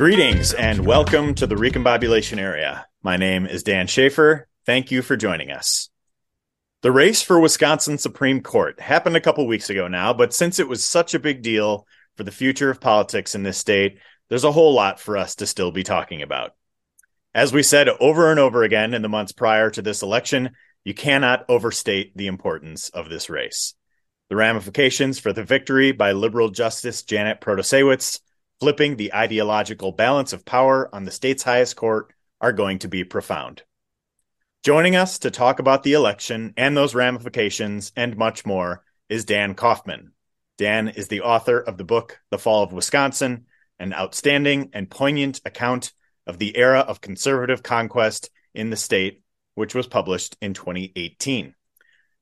Greetings and welcome to the Recombobulation Area. My name is Dan Shafer. Thank you for joining us. The race for Wisconsin Supreme Court happened a couple weeks ago now, but since it was such a big deal for the future of politics in this state, there's a whole lot for us to still be talking about. As we said over and over again in the months prior to this election, you cannot overstate the importance of this race. The ramifications for the victory by liberal Justice Janet Protasiewicz flipping the ideological balance of power on the state's highest court are going to be profound. Joining us to talk about the election and those ramifications and much more is Dan Kaufman. Dan is the author of the book The Fall of Wisconsin, an outstanding and poignant account of the era of conservative conquest in the state, which was published in 2018.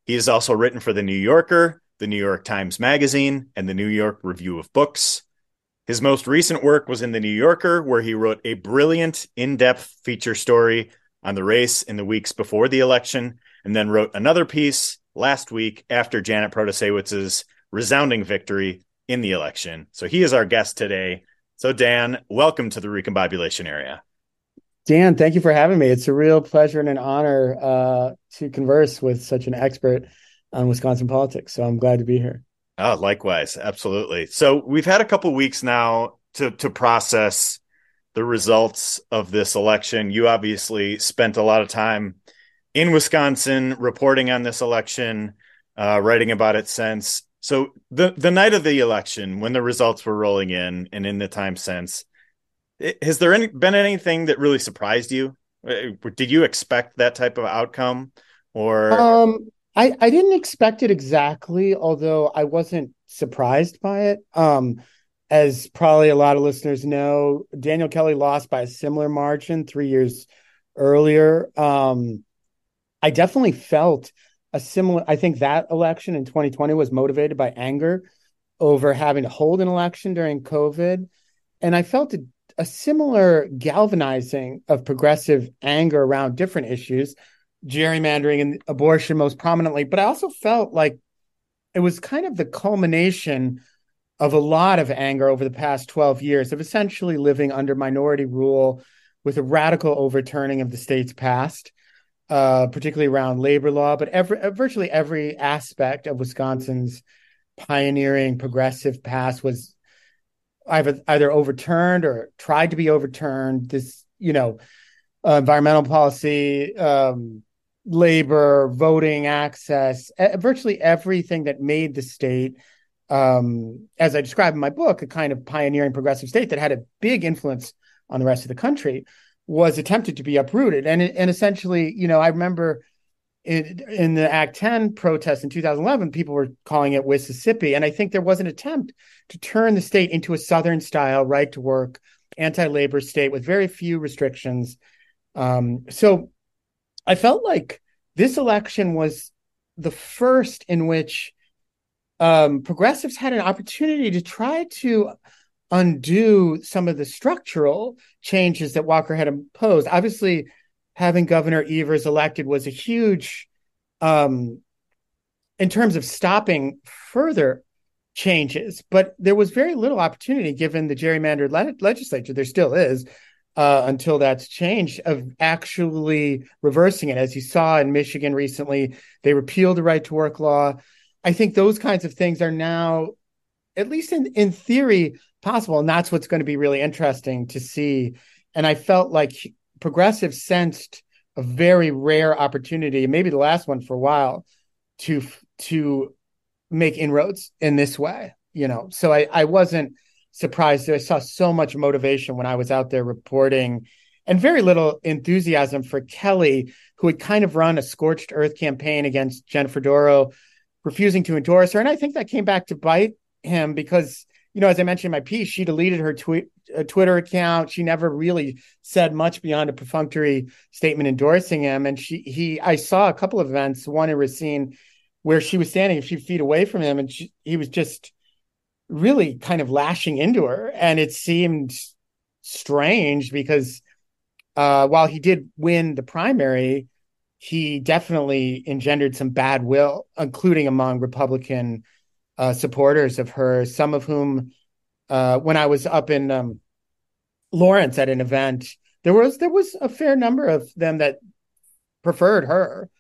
He has also written for The New Yorker, The New York Times Magazine, and The New York Review of Books. His most recent work was in The New Yorker, where he wrote a brilliant, in depth feature story on the race in the weeks before the election, and then wrote another piece last week after Janet Protasiewicz's resounding victory in the election. So he is our guest today. So, Dan, welcome to the Recombobulation Area. Dan, thank you for having me. It's a real pleasure and an honor uh, to converse with such an expert on Wisconsin politics. So I'm glad to be here. Oh, likewise, absolutely. So we've had a couple weeks now to to process the results of this election. You obviously spent a lot of time in Wisconsin reporting on this election, uh, writing about it since. So the the night of the election, when the results were rolling in, and in the time since, has there any, been anything that really surprised you? Uh, did you expect that type of outcome, or um, I, I didn't expect it exactly, although I wasn't surprised by it. Um, as probably a lot of listeners know, Daniel Kelly lost by a similar margin three years earlier. Um, I definitely felt a similar. I think that election in 2020 was motivated by anger over having to hold an election during COVID, and I felt a, a similar galvanizing of progressive anger around different issues gerrymandering and abortion most prominently, but I also felt like it was kind of the culmination of a lot of anger over the past 12 years of essentially living under minority rule with a radical overturning of the state's past, uh, particularly around labor law, but every, uh, virtually every aspect of Wisconsin's pioneering progressive past was either, either overturned or tried to be overturned. This, you know, uh, environmental policy, um, labor, voting access, virtually everything that made the state, um, as I describe in my book, a kind of pioneering progressive state that had a big influence on the rest of the country, was attempted to be uprooted. And and essentially, you know, I remember in, in the Act 10 protest in 2011, people were calling it Mississippi. And I think there was an attempt to turn the state into a Southern style right to work, anti labor state with very few restrictions. Um, so I felt like this election was the first in which um, progressives had an opportunity to try to undo some of the structural changes that Walker had imposed. Obviously, having Governor Evers elected was a huge, um, in terms of stopping further changes, but there was very little opportunity given the gerrymandered le- legislature. There still is uh, until that's changed of actually reversing it. As you saw in Michigan recently, they repealed the right to work law. I think those kinds of things are now, at least in, in theory, possible. And that's what's going to be really interesting to see. And I felt like progressive sensed a very rare opportunity, maybe the last one for a while, to to make inroads in this way. You know, so I, I wasn't surprised. I saw so much motivation when I was out there reporting and very little enthusiasm for Kelly, who had kind of run a scorched earth campaign against Jennifer Dorow, refusing to endorse her. And I think that came back to bite him because, you know, as I mentioned in my piece, she deleted her tweet, uh, Twitter account. She never really said much beyond a perfunctory statement endorsing him. And she, he, I saw a couple of events, one in Racine, where she was standing a few feet away from him, and she, he was just really kind of lashing into her. And it seemed strange because uh, while he did win the primary, he definitely engendered some bad will, including among Republican uh, supporters of her, some of whom, uh, when I was up in um, Lawrence at an event. There was there was a fair number of them that preferred her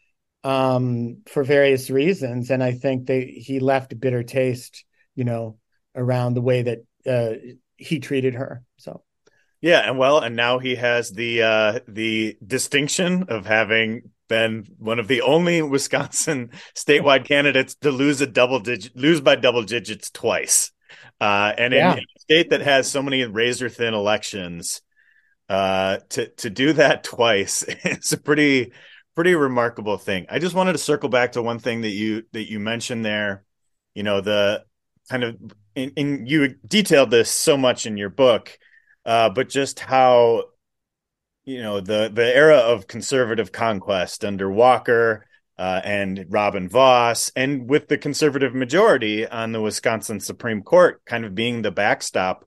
um, for various reasons, and I think they he left a bitter taste, you know, around the way that uh, he treated her. So yeah, and well, and now he has the uh, the distinction of having been one of the only Wisconsin statewide candidates to lose a double digit lose by double digits twice. Uh, and yeah. in, in, a state that has so many razor thin elections, uh, to to do that twice is a pretty pretty remarkable thing. I just wanted to circle back to one thing that you that you mentioned there. You know, the kind of in, in you detailed this so much in your book, uh, but just how you know the the era of conservative conquest under Walker uh, and Robin Vos, and with the conservative majority on the Wisconsin Supreme Court kind of being the backstop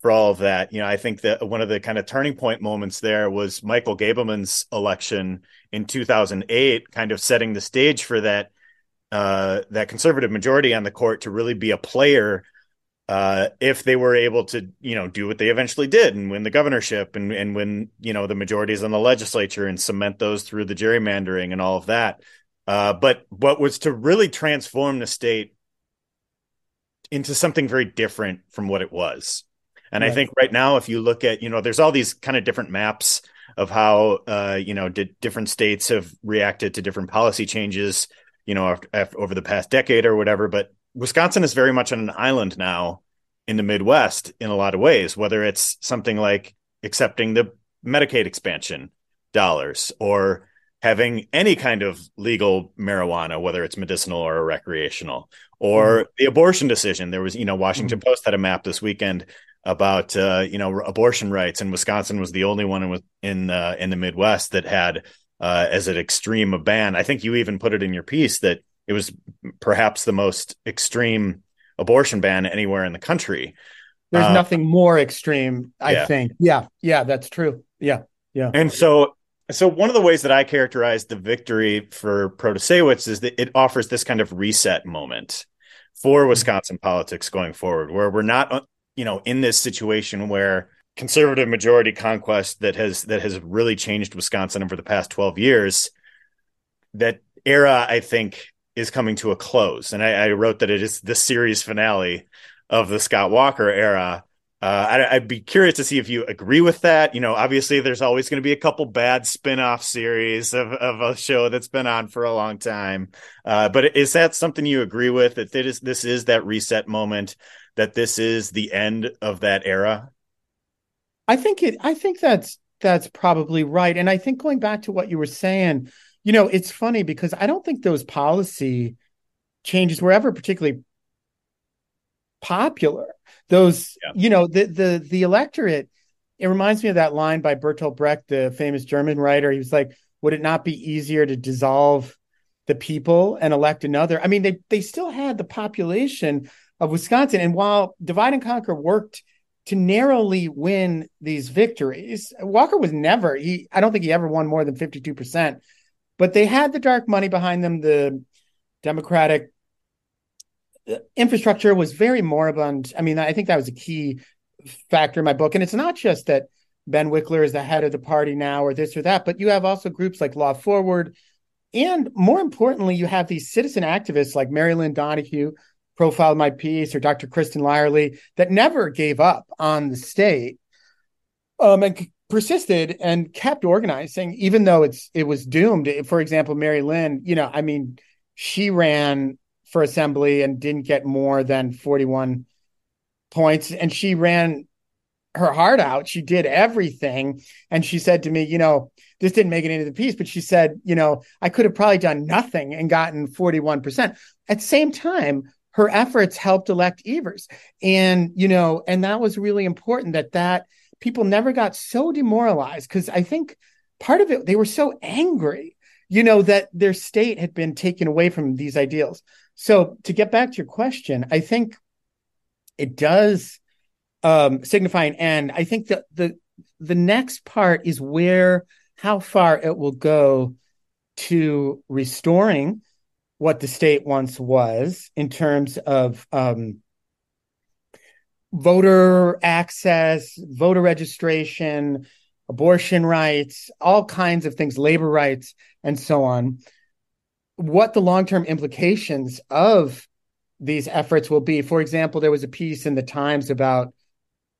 for all of that. You know, I think that one of the kind of turning point moments there was Michael Gableman's election in 2008, kind of setting the stage for that uh, that conservative majority on the court to really be a player uh, if they were able to, you know, do what they eventually did and win the governorship and and win, you know, the majorities in the legislature and cement those through the gerrymandering and all of that. Uh, but what was to really transform the state into something very different from what it was. And right. I think right now, if you look at, you know, there's all these kind of different maps of how, uh, you know, di- different states have reacted to different policy changes, you know, after, after, over the past decade or whatever. But Wisconsin is very much on an island now in the Midwest in a lot of ways, whether it's something like accepting the Medicaid expansion dollars or having any kind of legal marijuana, whether it's medicinal or recreational, or mm. the abortion decision. There was, you know, Washington mm. Post had a map this weekend about, uh, you know, abortion rights, and Wisconsin was the only one in in, uh, in the Midwest that had uh, as an extreme a ban. I think you even put it in your piece that it was perhaps the most extreme abortion ban anywhere in the country. There's uh, nothing more extreme, I yeah. think. Yeah, yeah, that's true. Yeah, yeah. And so so one of the ways that I characterize the victory for Protasiewicz is that it offers this kind of reset moment for mm-hmm. Wisconsin politics going forward, where we're not, uh, you know, in this situation where conservative majority conquest that has that has really changed Wisconsin over the past 12 years. That era, I think, is coming to a close. And I, I wrote that it is the series finale of the Scott Walker era. Uh, I, would be curious to see if you agree with that. You know, obviously, there's always going to be a couple bad spin-off series of, of a show that's been on for a long time. Uh, but is that something you agree with? That this, this is that reset moment. That this is the end of that era. I think it. I think that's that's probably right. And I think going back to what you were saying, you know, it's funny because I don't think those policy changes were ever particularly popular. Those yeah. you know the the the electorate it reminds me of that line by bertolt brecht the famous german writer. He was like would it not be easier to dissolve the people and elect another? I mean they they still had the population of wisconsin. And while divide and conquer worked to narrowly win these victories walker was never he i don't think he ever won more than 52% but they had the dark money behind them the democratic infrastructure was very moribund. I mean, I think that was a key factor in my book. And it's not just that Ben Wickler is the head of the party now or this or that, but you have also groups like Law Forward. And more importantly, you have these citizen activists like Mary Lynn Donohue, profiled my piece, or Dr. Kristin Lyerly, that never gave up on the state um, and persisted and kept organizing, even though it's it was doomed. For example, Mary Lynn, you know, I mean, she ran for assembly and didn't get more than 41 points. And she ran her heart out. She did everything. And she said to me, you know, this didn't make it into the piece, but she said, you know, I could have probably done nothing and gotten 41%. At the same time, her efforts helped elect Evers. And, you know, and that was really important that that people never got so demoralized because I think part of it, they were so angry, you know, that their state had been taken away from these ideals. So to get back to your question, I think it does um, signify an end. I think that the the next part is where how far it will go to restoring what the state once was in terms of um, voter access, voter registration, abortion rights, all kinds of things, labor rights, and so on. What the long term implications of these efforts will be. For example, there was a piece in the Times about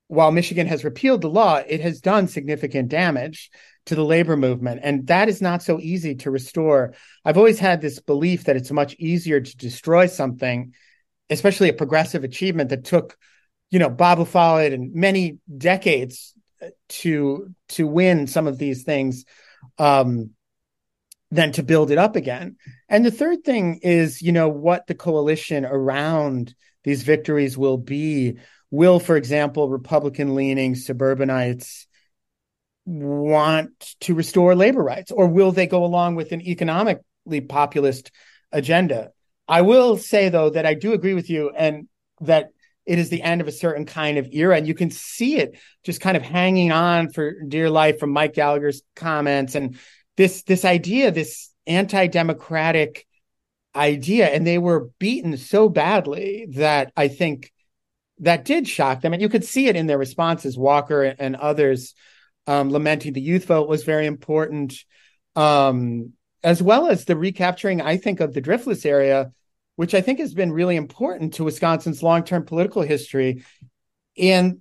while Michigan has repealed the law, it has done significant damage to the labor movement. And that is not so easy to restore. I've always had this belief that it's much easier to destroy something, especially a progressive achievement that took, you know, Bob Follett and many decades to to win some of these things um, than to build it up again. And the third thing is, you know, what the coalition around these victories will be. Will, for example, Republican leaning suburbanites want to restore labor rights, or will they go along with an economically populist agenda? I will say, though, that I do agree with you and that it is the end of a certain kind of era. And you can see it just kind of hanging on for dear life from Mike Gallagher's comments and this this idea, this anti-democratic idea. And they were beaten so badly that I think that did shock them. And you could see it in their responses. Walker and others um, lamenting the youth vote was very important. Um, as well as the recapturing, I think, of the driftless area which I think has been really important to Wisconsin's long term political history. And,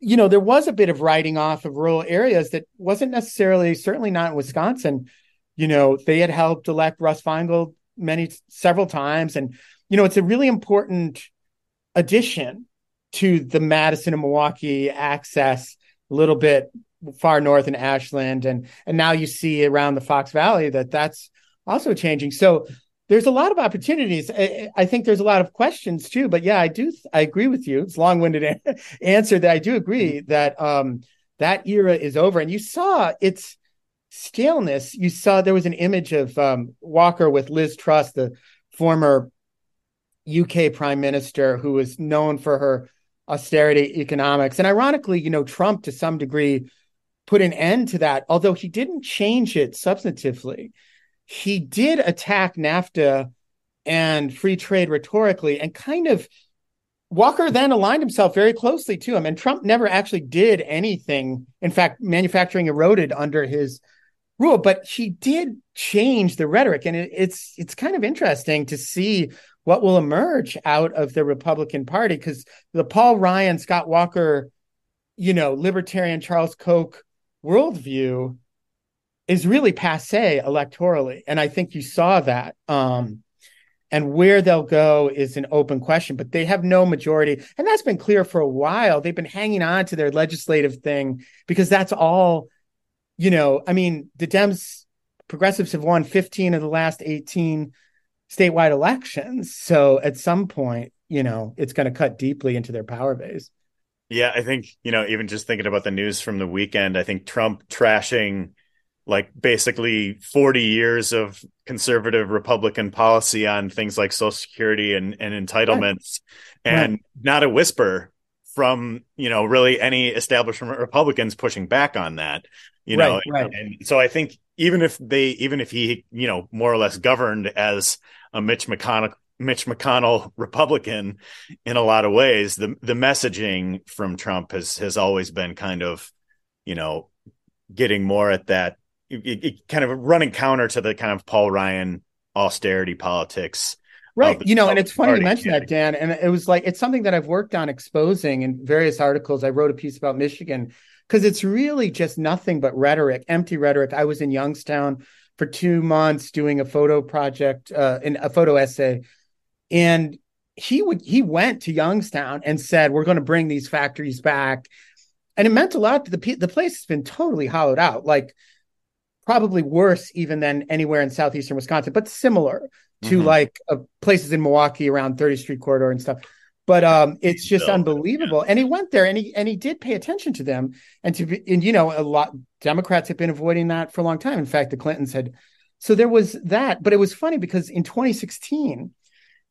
you know, there was a bit of writing off of rural areas that wasn't necessarily, certainly not in Wisconsin. You know, they had helped elect Russ Feingold many, several times. And, you know, it's a really important addition to the Madison and Milwaukee access a little bit far north in Ashland. And, and now you see around the Fox Valley that that's also changing. So there's a lot of opportunities. I, I, think there's a lot of questions too, but yeah, I do. I agree with you. It's long-winded answer that I do agree mm-hmm. that um, that era is over. And you saw its staleness. You saw there was an image of um, Walker with Liz Truss, the former UK prime minister, who was known for her austerity economics. And ironically, you know, Trump to some degree put an end to that, although he didn't change it substantively he did attack NAFTA and free trade rhetorically and kind of Walker then aligned himself very closely to him, and Trump never actually did anything. In fact, manufacturing eroded under his rule, but he did change the rhetoric, and it, it's it's kind of interesting to see what will emerge out of the Republican Party because the Paul Ryan, Scott Walker, you know, libertarian Charles Koch worldview is really passe electorally. And I think you saw that. Um, and where they'll go is an open question, but they have no majority. And that's been clear for a while. They've been hanging on to their legislative thing because that's all, you know, I mean, the Dems, progressives have won 15 of the last 18 statewide elections. So at some point, you know, it's going to cut deeply into their power base. Yeah, I think, you know, even just thinking about the news from the weekend, I think Trump trashing like basically 40 years of conservative Republican policy on things like Social Security and, and entitlements, right. and right. not a whisper from you know really any establishment Republicans pushing back on that. You know, right, and, and so I think even if they even if he you know more or less governed as a Mitch McConnell Mitch McConnell Republican in a lot of ways, the the messaging from Trump has has always been kind of you know getting more at that it, it kind of running counter to the kind of Paul Ryan austerity politics. Right. The, you know, and it's funny you mention that, Dan. And it was like, it's something that I've worked on exposing in various articles. I wrote a piece about Michigan because it's really just nothing but rhetoric, empty rhetoric. I was in Youngstown for two months doing a photo project, uh, in a photo essay. And he would, he went to Youngstown and said, we're going to bring these factories back. And it meant a lot to the, the place has been totally hollowed out. Like, probably worse even than anywhere in southeastern Wisconsin, but similar to mm-hmm. like uh, places in Milwaukee around 30th Street corridor and stuff. But um, it's just so, unbelievable. Yeah. And he went there and he and he did pay attention to them. And to be, and you know, a lot Democrats have been avoiding that for a long time. In fact, the Clintons had. So there was that, but it was funny because in 2016,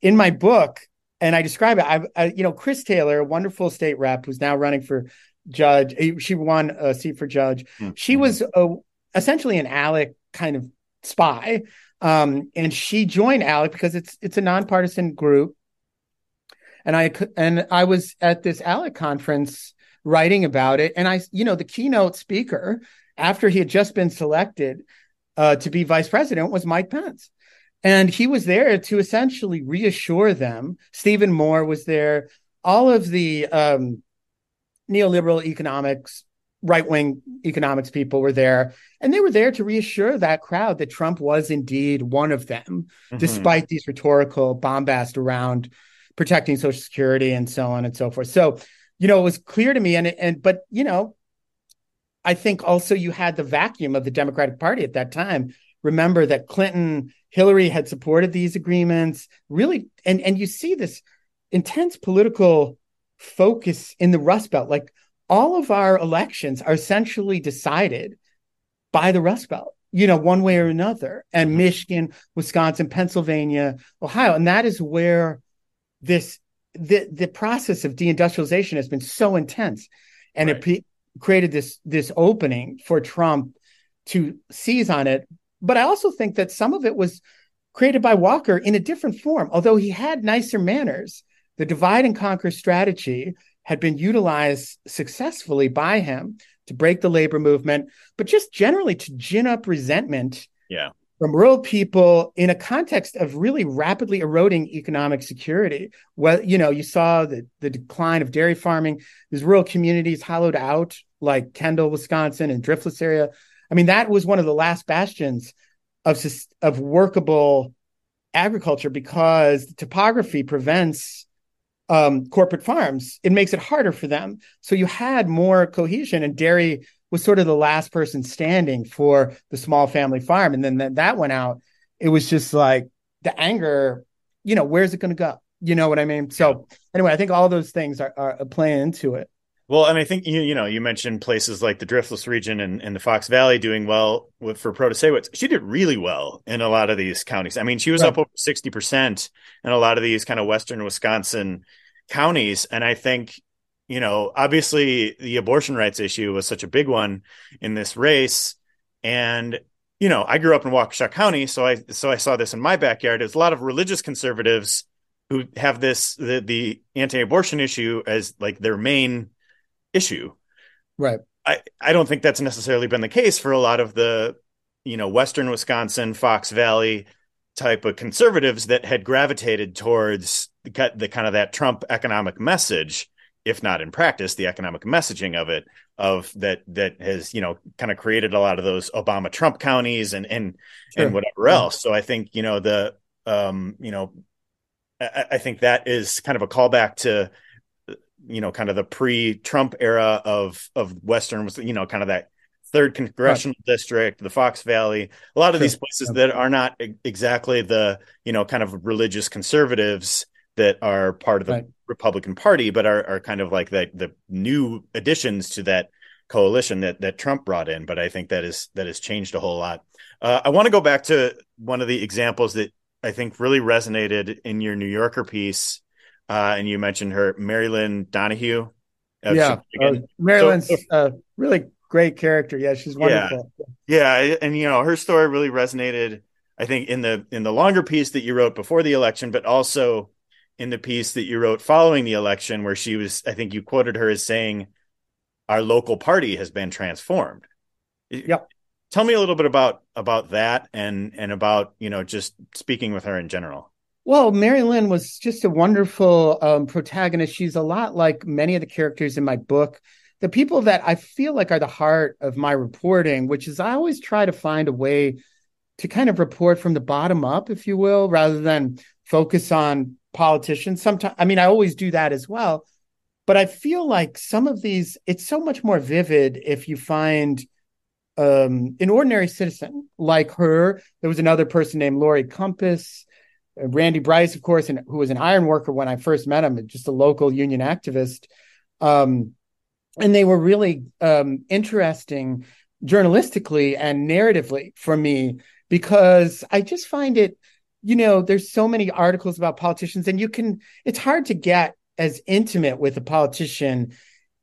in my book, and I describe it, I, I you know, Chris Taylor, a wonderful state rep who's now running for judge. She won a seat for judge. Mm-hmm. She was a essentially an ALEC kind of spy. Um, and she joined ALEC because it's it's a nonpartisan group. and I and I was at this ALEC conference writing about it, and I, you know, the keynote speaker after he had just been selected uh, to be vice president was Mike Pence. And he was there to essentially reassure them. Stephen Moore was there. All of the um, neoliberal economics, right wing economics people were there. And they were there to reassure that crowd that Trump was indeed one of them, mm-hmm. despite these rhetorical bombast around protecting Social Security and so on and so forth. So, you know, it was clear to me. And, and, but, you know, I think also you had the vacuum of the Democratic Party at that time. Remember that Clinton Hillary had supported these agreements, really, and and you see this intense political focus in the Rust Belt. Like all of our elections are essentially decided by the Rust Belt, you know, one way or another. And mm-hmm. Michigan, Wisconsin, Pennsylvania, Ohio, and that is where this the the process of deindustrialization has been so intense, and right. it pre- created this this opening for Trump to seize on it but I also think that some of it was created by Walker in a different form. Although he had nicer manners, the divide and conquer strategy had been utilized successfully by him to break the labor movement, but just generally to gin up resentment yeah. from rural people in a context of really rapidly eroding economic security. Well, you know, you saw the, the decline of dairy farming, these rural communities hollowed out like Kendall, Wisconsin, and Driftless area I mean, that was one of the last bastions of of workable agriculture because the topography prevents um, corporate farms. It makes it harder for them. So you had more cohesion, and dairy was sort of the last person standing for the small family farm. And then that, that went out. It was just like the anger. You know, where's it going to go? You know what I mean? So anyway, I think all those things are, are playing into it. Well, and I think you you know you mentioned places like the Driftless region and, and the Fox Valley doing well with, for Protasiewicz. She did really well in a lot of these counties. I mean, she was right. up over sixty percent in a lot of these kind of western Wisconsin counties, and I think you know obviously the abortion rights issue was such a big one in this race, and you know I grew up in Waukesha County, so I so I saw this in my backyard. There's a lot of religious conservatives who have this the, the anti-abortion issue as like their main issue. Right. I, I don't think that's necessarily been the case for a lot of the, you know, Western Wisconsin, Fox Valley type of conservatives that had gravitated towards the, the kind of that Trump economic message, if not in practice, the economic messaging of it, of that that has you know kind of created a lot of those Obama Trump counties and and sure. and whatever else. So I think you know the um you know I, I think that is kind of a callback to you know, kind of the pre-Trump era of of Western, was you know, kind of that third congressional right. district, the Fox Valley, a lot of sure. these places that are not exactly the, you know, kind of religious conservatives that are part of the right. Republican Party, but are, are kind of like the the new additions to that coalition that that Trump brought in. But I think that is that has changed a whole lot. Uh, I want to go back to one of the examples that I think really resonated in your New Yorker piece uh, and you mentioned her, Mary Lynn Donohue. Yeah, uh, Mary Lynn's so, uh, really great character. Yeah, she's wonderful. Yeah. yeah, and you know her story really resonated. I think in the in the longer piece that you wrote before the election, but also in the piece that you wrote following the election, where she was, I think you quoted her as saying, "Our local party has been transformed." Yep. Tell me a little bit about about that and and about you know just speaking with her in general. Well, Mary Lynn was just a wonderful um, protagonist. She's a lot like many of the characters in my book. The people that I feel like are the heart of my reporting, which is I always try to find a way to kind of report from the bottom up, if you will, rather than focus on politicians. Sometimes, I mean, I always do that as well. But I feel like some of these, it's so much more vivid if you find um, an ordinary citizen like her. There was another person named Lori Compas Randy Bryce, of course, and who was an iron worker when I first met him, just a local union activist. Um, and they were really um, interesting journalistically and narratively for me because I just find it, you know, there's so many articles about politicians, and you can, it's hard to get as intimate with a politician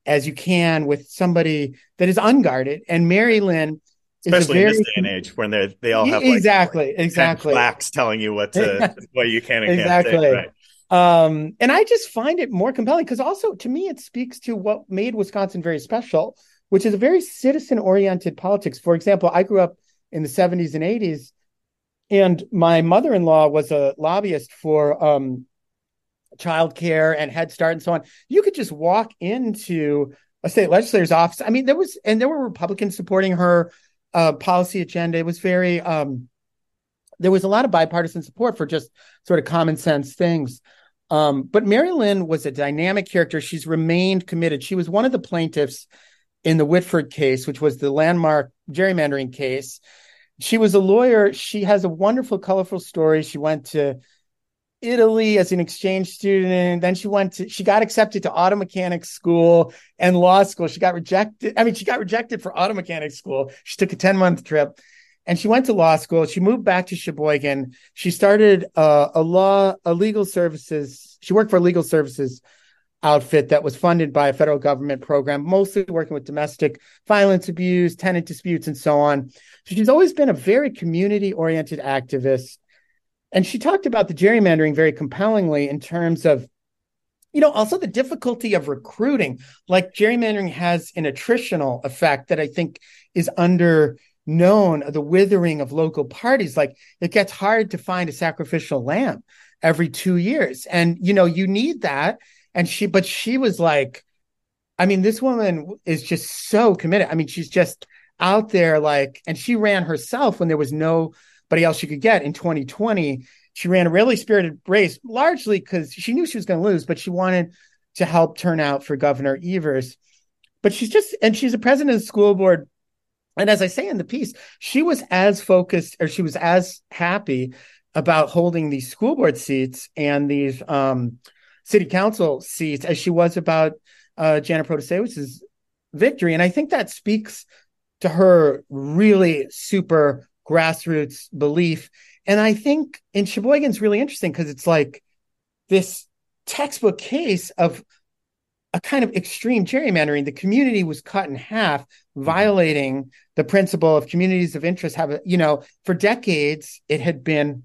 as you can with somebody that is unguarded. And Mary Lynn especially very, in this day and age when they they all have like exactly exactly plaques telling you what to what you can and exactly. can't say. Right. Um, and I just find it more compelling because also to me, it speaks to what made Wisconsin very special, which is a very citizen oriented politics. For example, I grew up in the 70s and 80s, and my mother in law was a lobbyist for um, childcare and Head Start and so on. You could just walk into a state legislator's office. I mean, there was, and there were Republicans supporting her uh, policy agenda. It was very, um, there was a lot of bipartisan support for just sort of common sense things. Um, but Mary Lynn was a dynamic character. She's remained committed. She was one of the plaintiffs in the Whitford case, which was the landmark gerrymandering case. She was a lawyer. She has a wonderful, colorful story. She went to Italy as an exchange student. Then she went to, she got accepted to auto mechanics school and law school. She got rejected. I mean, she got rejected for auto mechanics school. She took a 10 month trip and she went to law school. She moved back to Sheboygan. She started uh, a law, a legal services. She worked for legal services outfit that was funded by a federal government program, mostly working with domestic violence abuse, tenant disputes, and so on. So she's always been a very community oriented activist. And she talked about the gerrymandering very compellingly in terms of, you know, also the difficulty of recruiting. Like gerrymandering has an attritional effect that I think is under known the withering of local parties. Like it gets hard to find a sacrificial lamb every two years. And, you know, you need that. And she, but she was like, I mean, this woman is just so committed. I mean, she's just out there like, and she ran herself when there was no anybody else she could get in 2020. She ran a really spirited race, largely because she knew she was going to lose, but she wanted to help turn out for Governor Evers. But she's just, and she's a president of the school board. And as I say in the piece, she was as focused or she was as happy about holding these school board seats and these um, city council seats as she was about uh, Janet Protasiewicz's victory. And I think that speaks to her really super grassroots belief. And I think in Sheboygan's really interesting because it's like this textbook case of a kind of extreme gerrymandering. The community was cut in half, mm-hmm. violating the principle of communities of interest. Have a, you know, for decades it had been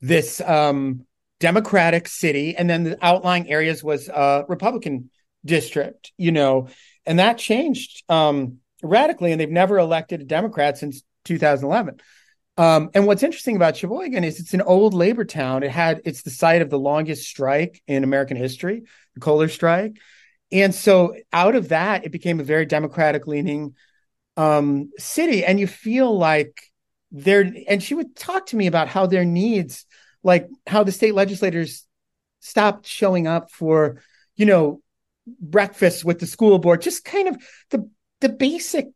this um, Democratic city, and then the outlying areas was a Republican district. You know, and that changed um, radically, and they've never elected a Democrat since 2011. Um, and what's interesting about Sheboygan is it's an old labor town. It had it's the site of the longest strike in American history, the Kohler strike. And so out of that, it became a very democratic leaning um, city. And you feel like there, and she would talk to me about how their needs, like how the state legislators stopped showing up for, you know, breakfast with the school board, just kind of the the basic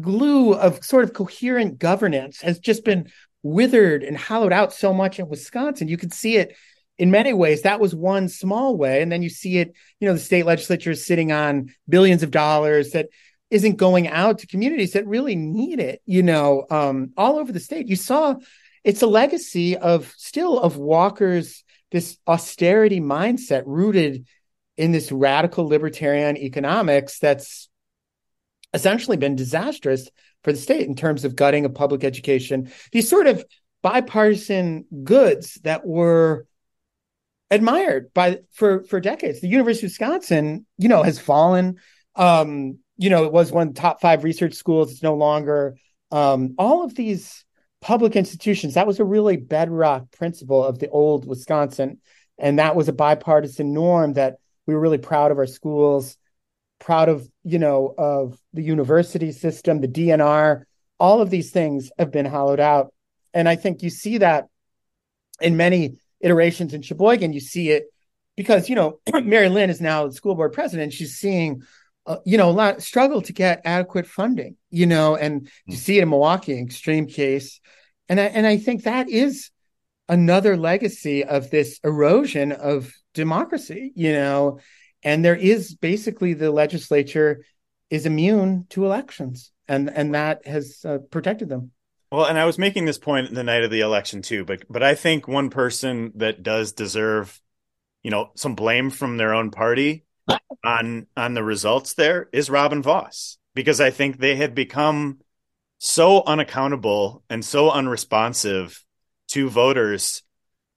glue of sort of coherent governance has just been withered and hollowed out so much in Wisconsin. You could see it in many ways. That was one small way. And then you see it, you know, the state legislature is sitting on billions of dollars that isn't going out to communities that really need it, you know, um, all over the state. You saw it's a legacy of still of Walker's this austerity mindset rooted in this radical libertarian economics that's essentially been disastrous for the state in terms of gutting of public education. These sort of bipartisan goods that were admired by for for decades. The University of Wisconsin, you know, has fallen. Um, you know, it was one of the top five research schools. It's no longer. Um, all of these public institutions. That was a really bedrock principle of the old Wisconsin, and that was a bipartisan norm that we were really proud of our schools proud of you know of the university system the dnr all of these things have been hollowed out. And i think you see that in many iterations in sheboygan. You see it because you know mary lynn is now the school board president. She's seeing uh, you know a lot struggle to get adequate funding you know and you hmm. see it in milwaukee extreme case and I, and I think that is another legacy of this erosion of democracy you know and there is basically the legislature is immune to elections and and that has uh, protected them well and i was making this point the night of the election too but but i think one person that does deserve you know some blame from their own party on on the results there is robin Vos because i think they had become so unaccountable and so unresponsive to voters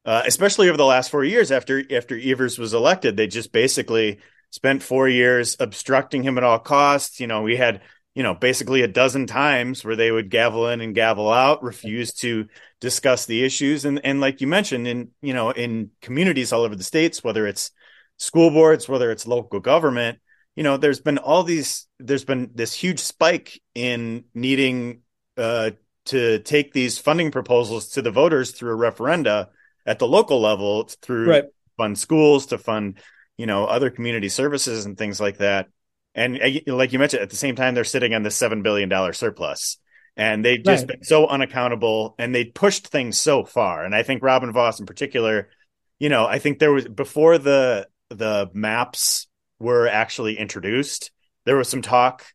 uh, especially over the last four years after after Evers was elected. They just basically spent four years obstructing him at all costs. You know, we had you know basically a dozen times where they would gavel in and gavel out, refuse to discuss the issues, and and like you mentioned, in you know in communities all over the states, whether it's school boards, whether it's local government, you know, there's been all these. There's been this huge spike in needing uh, to take these funding proposals to the voters through a referenda at the local level through right. fund schools to fund you know other community services and things like that and uh, like you mentioned at the same time they're sitting on this seven billion dollar surplus and they've just right. been so unaccountable and they pushed things so far and i think robin Vos in particular you know i think there was before the the maps were actually introduced there was some talk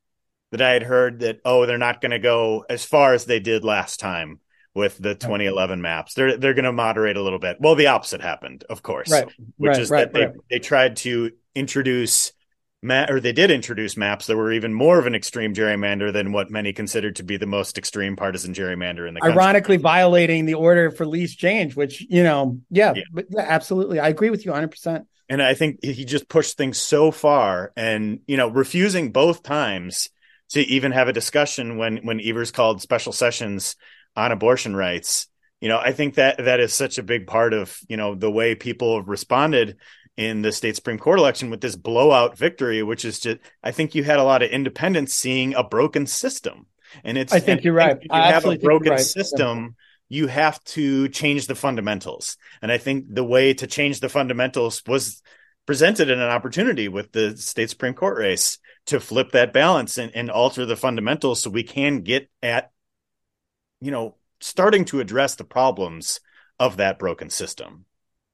that i had heard that oh they're not going to go as far as they did last time with the 2011 maps. They're they're going to moderate a little bit. Well, the opposite happened, of course, right? Which right, is right, that they they tried to introduce map or they did introduce maps that were even more of an extreme gerrymander than what many considered to be the most extreme partisan gerrymander in the country. Ironically, violating the order for least change, which you know, yeah, yeah. but yeah, absolutely, I agree with you 100. And I think he just pushed things so far, and you know, refusing both times to even have a discussion when when Evers called special sessions on abortion rights you know i think that that is such a big part of you know the way people have responded in the state supreme court election with this blowout victory which is just i think you had a lot of independents seeing a broken system and it's i think you're right you I have a broken right. system yeah. You have to change the fundamentals and i think the way to change the fundamentals was presented in an opportunity with the state supreme court race to flip that balance and, and alter the fundamentals so we can get at you know, starting to address the problems of that broken system.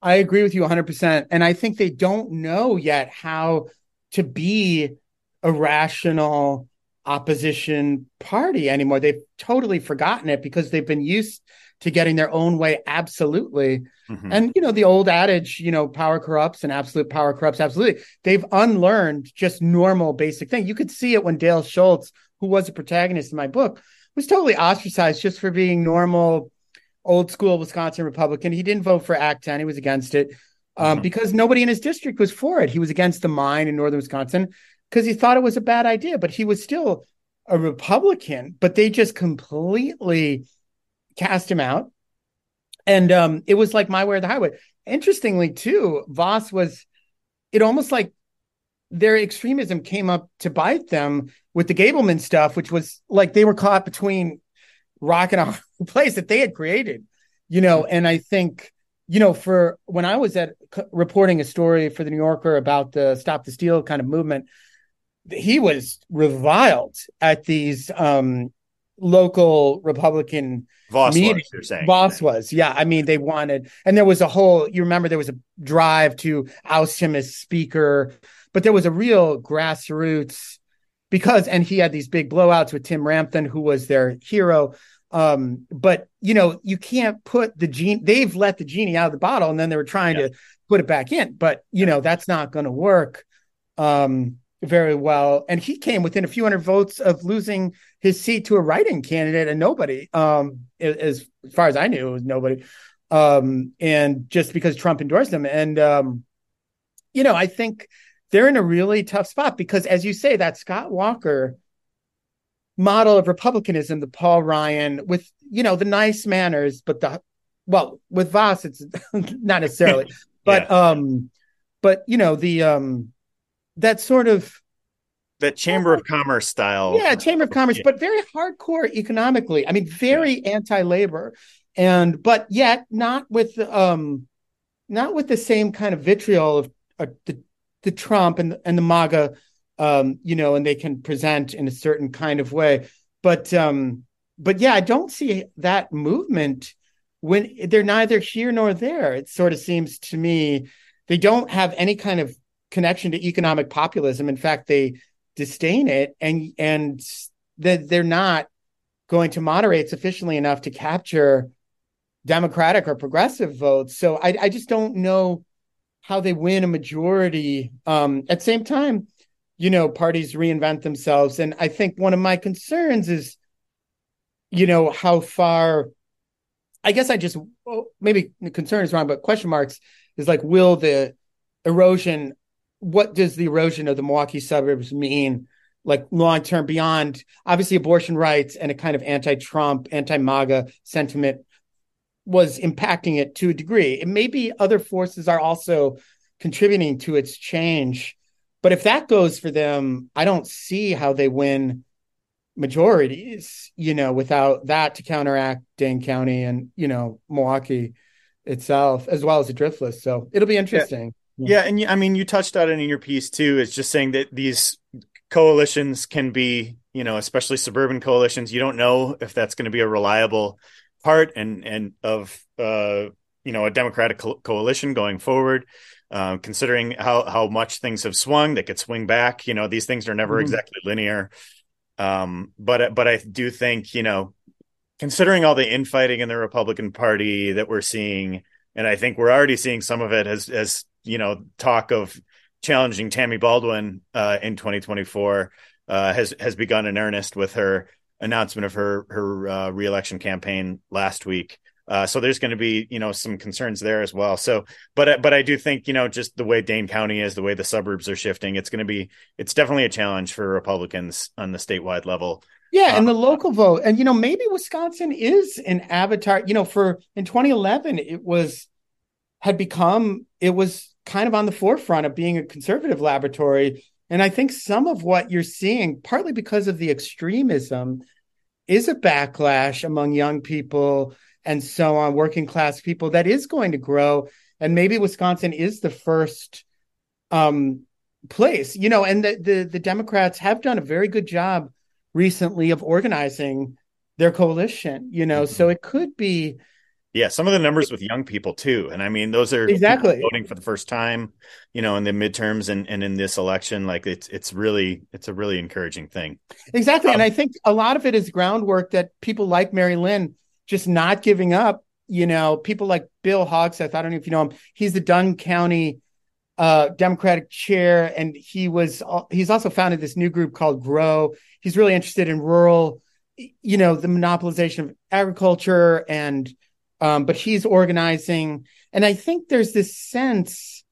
I agree with you 100%. And I think they don't know yet how to be a rational opposition party anymore. They've totally forgotten it because they've been used to getting their own way absolutely. Mm-hmm. And you know the old adage, you know, power corrupts and absolute power corrupts absolutely. They've unlearned just normal basic thing. You could see it when Dale Schultz, who was a protagonist in my book, was totally ostracized just for being normal, old school Wisconsin Republican. He didn't vote for Act 10, he was against it um, mm-hmm. because nobody in his district was for it. He was against the mine in northern Wisconsin because he thought it was a bad idea, but he was still a Republican, but they just completely cast him out. And um, it was like my way or the highway. Interestingly, too, Vos was it almost like their extremism came up to bite them with the Gableman stuff, which was like they were caught between rock and a place that they had created, you know. And I think, you know, for when I was at reporting a story for the New Yorker about the Stop the Steal kind of movement, he was reviled at these um, local Republican Vos meetings. was, you're saying. Vos was, yeah. I mean, they wanted, and there was a whole. You remember there was a drive to oust him as speaker but there was a real grassroots because and he had these big blowouts with Tim Ramthun, who was their hero. Um, but you know, you can't put the gene they've let the genie out of the bottle and then they were trying yeah. to put it back in. But you know, that's not gonna work um very well. And he came within a few hundred votes of losing his seat to a writing candidate and nobody, um, as, as far as I knew, it was nobody. Um, and just because Trump endorsed him. And um, you know, I think they're in a really tough spot because, as you say, that Scott Walker model of republicanism, the Paul Ryan with you know the nice manners, but the well with Vos, it's not necessarily, but yeah. um, but you know the um, that sort of that chamber of commerce style yeah chamber of commerce yeah. but very hardcore economically i mean very yeah. anti-labor and but yet not with um not with the same kind of vitriol of uh, the the Trump and and the MAGA, um, you know, and they can present in a certain kind of way. But um, but yeah, I don't see that movement when they're neither here nor there. It sort of seems to me they don't have any kind of connection to economic populism. In fact, they disdain it, and and that they're not going to moderate sufficiently enough to capture Democratic or progressive votes. So I, I just don't know how they win a majority. Um, at the same time, you know, parties reinvent themselves. And I think one of my concerns is, you know, how far I guess I just well, maybe concern is wrong, but question marks is like, will the erosion? What does the erosion of the Milwaukee suburbs mean? Like long term, beyond obviously abortion rights and a kind of anti-Trump, anti-MAGA sentiment was impacting it to a degree. It may be other forces are also contributing to its change. But if that goes for them, I don't see how they win majorities, you know, without that to counteract Dane County and, you know, Milwaukee itself, as well as the Driftless. So it'll be interesting. Yeah. yeah. And I mean, you touched on it in your piece too. It's just saying that these coalitions can be, you know, especially suburban coalitions. You don't know if that's going to be a reliable part and, and of, uh, you know, a Democratic co- coalition going forward. Uh, considering how how much things have swung, they could swing back. You know, these things are never mm-hmm. exactly linear. Um, but but I do think you know, considering all the infighting in the Republican Party that we're seeing, and I think we're already seeing some of it as as you know talk of challenging Tammy Baldwin uh, in 2024 uh, has has begun in earnest with her announcement of her her uh, reelection campaign last week. Uh, so there's going to be, you know, some concerns there as well. So, but but I do think, you know, just the way Dane County is, the way the suburbs are shifting, it's going to be, it's definitely a challenge for Republicans on the statewide level. Yeah, uh, and the local vote, and you know, maybe Wisconsin is an avatar. You know, for in 2011, it was had become it was kind of on the forefront of being a conservative laboratory. And I think some of what you're seeing, partly because of the extremism, is a backlash among young people and so on, working class people that is going to grow. And maybe Wisconsin is the first um, place, you know, and the, the, the Democrats have done a very good job recently of organizing their coalition, you know, mm-hmm. so it could be. Yeah, some of the numbers with young people too. And I mean, those are exactly voting for the first time, you know, in the midterms and, and in this election. Like it's it's really it's a really encouraging thing. Exactly. Um, and I think a lot of it is groundwork that people like Mary Lynn just not giving up. You know, people like Bill Hogseth, I don't know if you know him. He's the Dunn County uh, Democratic chair, and he was he's also founded this new group called Grow. He's really interested in rural, you know, the monopolization of agriculture, and um, but he's organizing. And I think there's this sense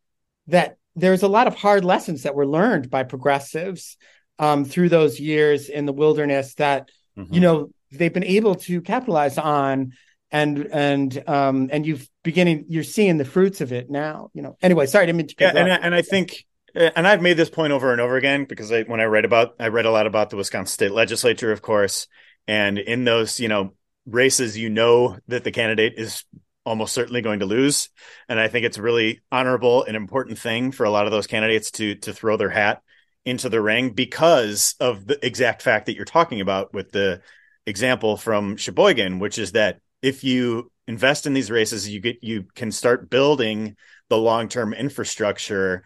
that there's a lot of hard lessons that were learned by progressives um, through those years in the wilderness that mm-hmm. you know they've been able to capitalize on and and um and you've beginning you're seeing the fruits of it now you know anyway sorry didn't mean to yeah, and, I, and I think and I've made this point over and over again because I, when I read about, I read a lot about the Wisconsin state legislature, of course, and in those, you know, races, you know that the candidate is almost certainly going to lose, and I think it's really honorable and important thing for a lot of those candidates to to throw their hat into the ring because of the exact fact that you're talking about with the example from Sheboygan, which is that if you invest in these races, you get you can start building the long term infrastructure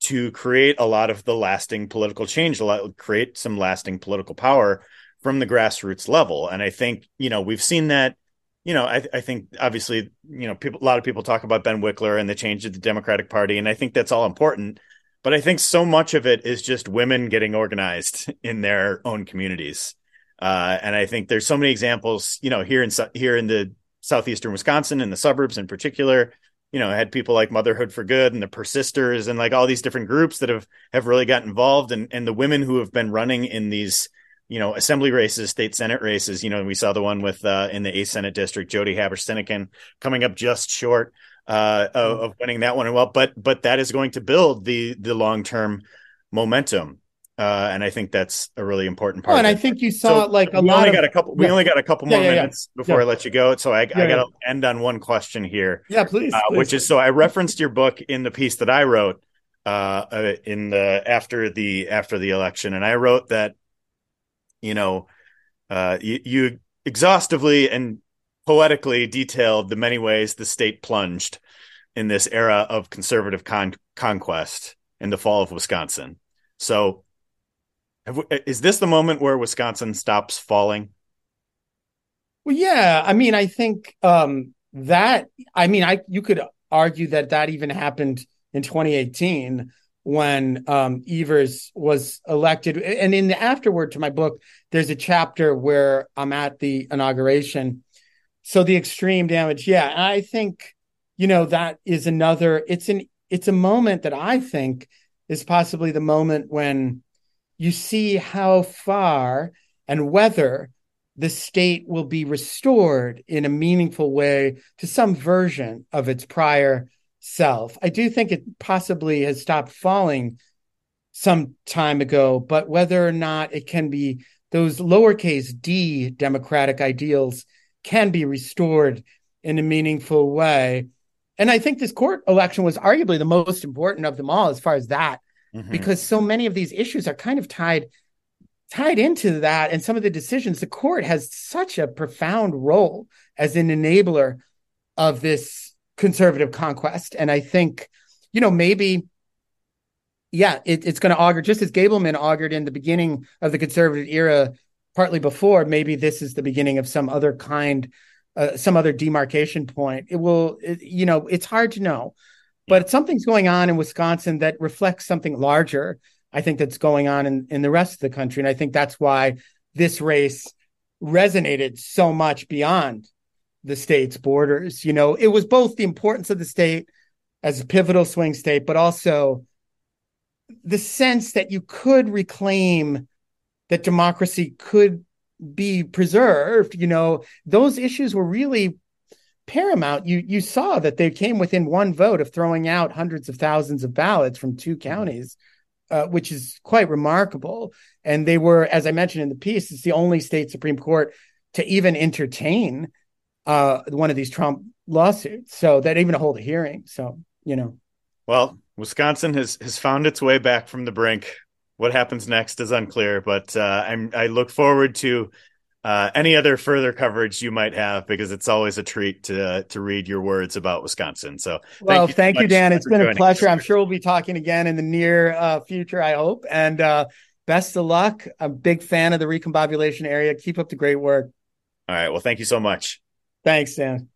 to create a lot of the lasting political change, a lot, create some lasting political power from the grassroots level. And I think you know we've seen that. You know, I, I think obviously, you know, people a lot of people talk about Ben Wickler and the change of the Democratic Party, and I think that's all important. But I think so much of it is just women getting organized in their own communities uh, and I think there's so many examples, you know, here in here in the southeastern Wisconsin, in the suburbs in particular. You know, had people like Motherhood for Good and the Persisters and like all these different groups that have have really got involved, and and the women who have been running in these you know, assembly races, state senate races. You know, we saw the one with uh, in the 8th Senate district, Jodi Habush coming up just short uh, of, of, winning that one. And well, but but that is going to build the the long term momentum. Uh, and I think that's a really important part. Oh, and I think you saw so like a we lot. Only of, got a couple. We only got a couple more yeah, yeah, minutes before I let you go. So I, I got to end on one question here. Yeah, please, uh, please, Which is so I referenced your book in the piece that I wrote uh, uh, in the after the after the election, and I wrote that you know uh, you, you exhaustively and poetically detailed the many ways the state plunged in this era of conservative con- conquest in the fall of Wisconsin. So we, is this the moment where Wisconsin stops falling? Well, yeah. I mean, I think um, that. I mean, I you could argue that that even happened in 2018 when um, Evers was elected. And in the afterword to my book, there's a chapter where I'm at the inauguration so the extreme damage, yeah, I think you know that is another. It's an it's a moment that I think is possibly the moment when you see how far and whether the state will be restored in a meaningful way to some version of its prior self. I do think it possibly has stopped falling some time ago, but whether or not it can be those lowercase d democratic ideals can be restored in a meaningful way. And I think this court election was arguably the most important of them all as far as that, mm-hmm. because so many of these issues are kind of tied tied into that and some of the decisions the court has such a profound role as an enabler of this conservative conquest. And i think you know maybe yeah it, it's going to augur just as gableman augured in the beginning of the conservative era partly before maybe this is the beginning of some other kind uh, some other demarcation point. It will it, you know it's hard to know. But something's going on in wisconsin that reflects something larger I think that's going on in, in the rest of the country. And I think that's why this race resonated so much beyond the state's borders. You know, it was both the importance of the state as a pivotal swing state, but also the sense that you could reclaim that democracy could be preserved. You know, those issues were really paramount. You you saw that they came within one vote of throwing out hundreds of thousands of ballots from two counties uh, which is quite remarkable. And they were, as I mentioned in the piece, it's the only state Supreme Court to even entertain uh, one of these Trump lawsuits. So that even to hold a hearing. So, you know. Well, Wisconsin has, has found its way back from the brink. What happens next is unclear, but uh, I'm I look forward to uh, any other further coverage you might have because it's always a treat to uh, to read your words about Wisconsin. So, well, thank you, thank you Dan. It's been a pleasure. Us. I'm sure we'll be talking again in the near uh, future. I hope. And uh, best of luck. I'm a big fan of the recombobulation area. Keep up the great work. All right. Well, thank you so much. Thanks, Dan.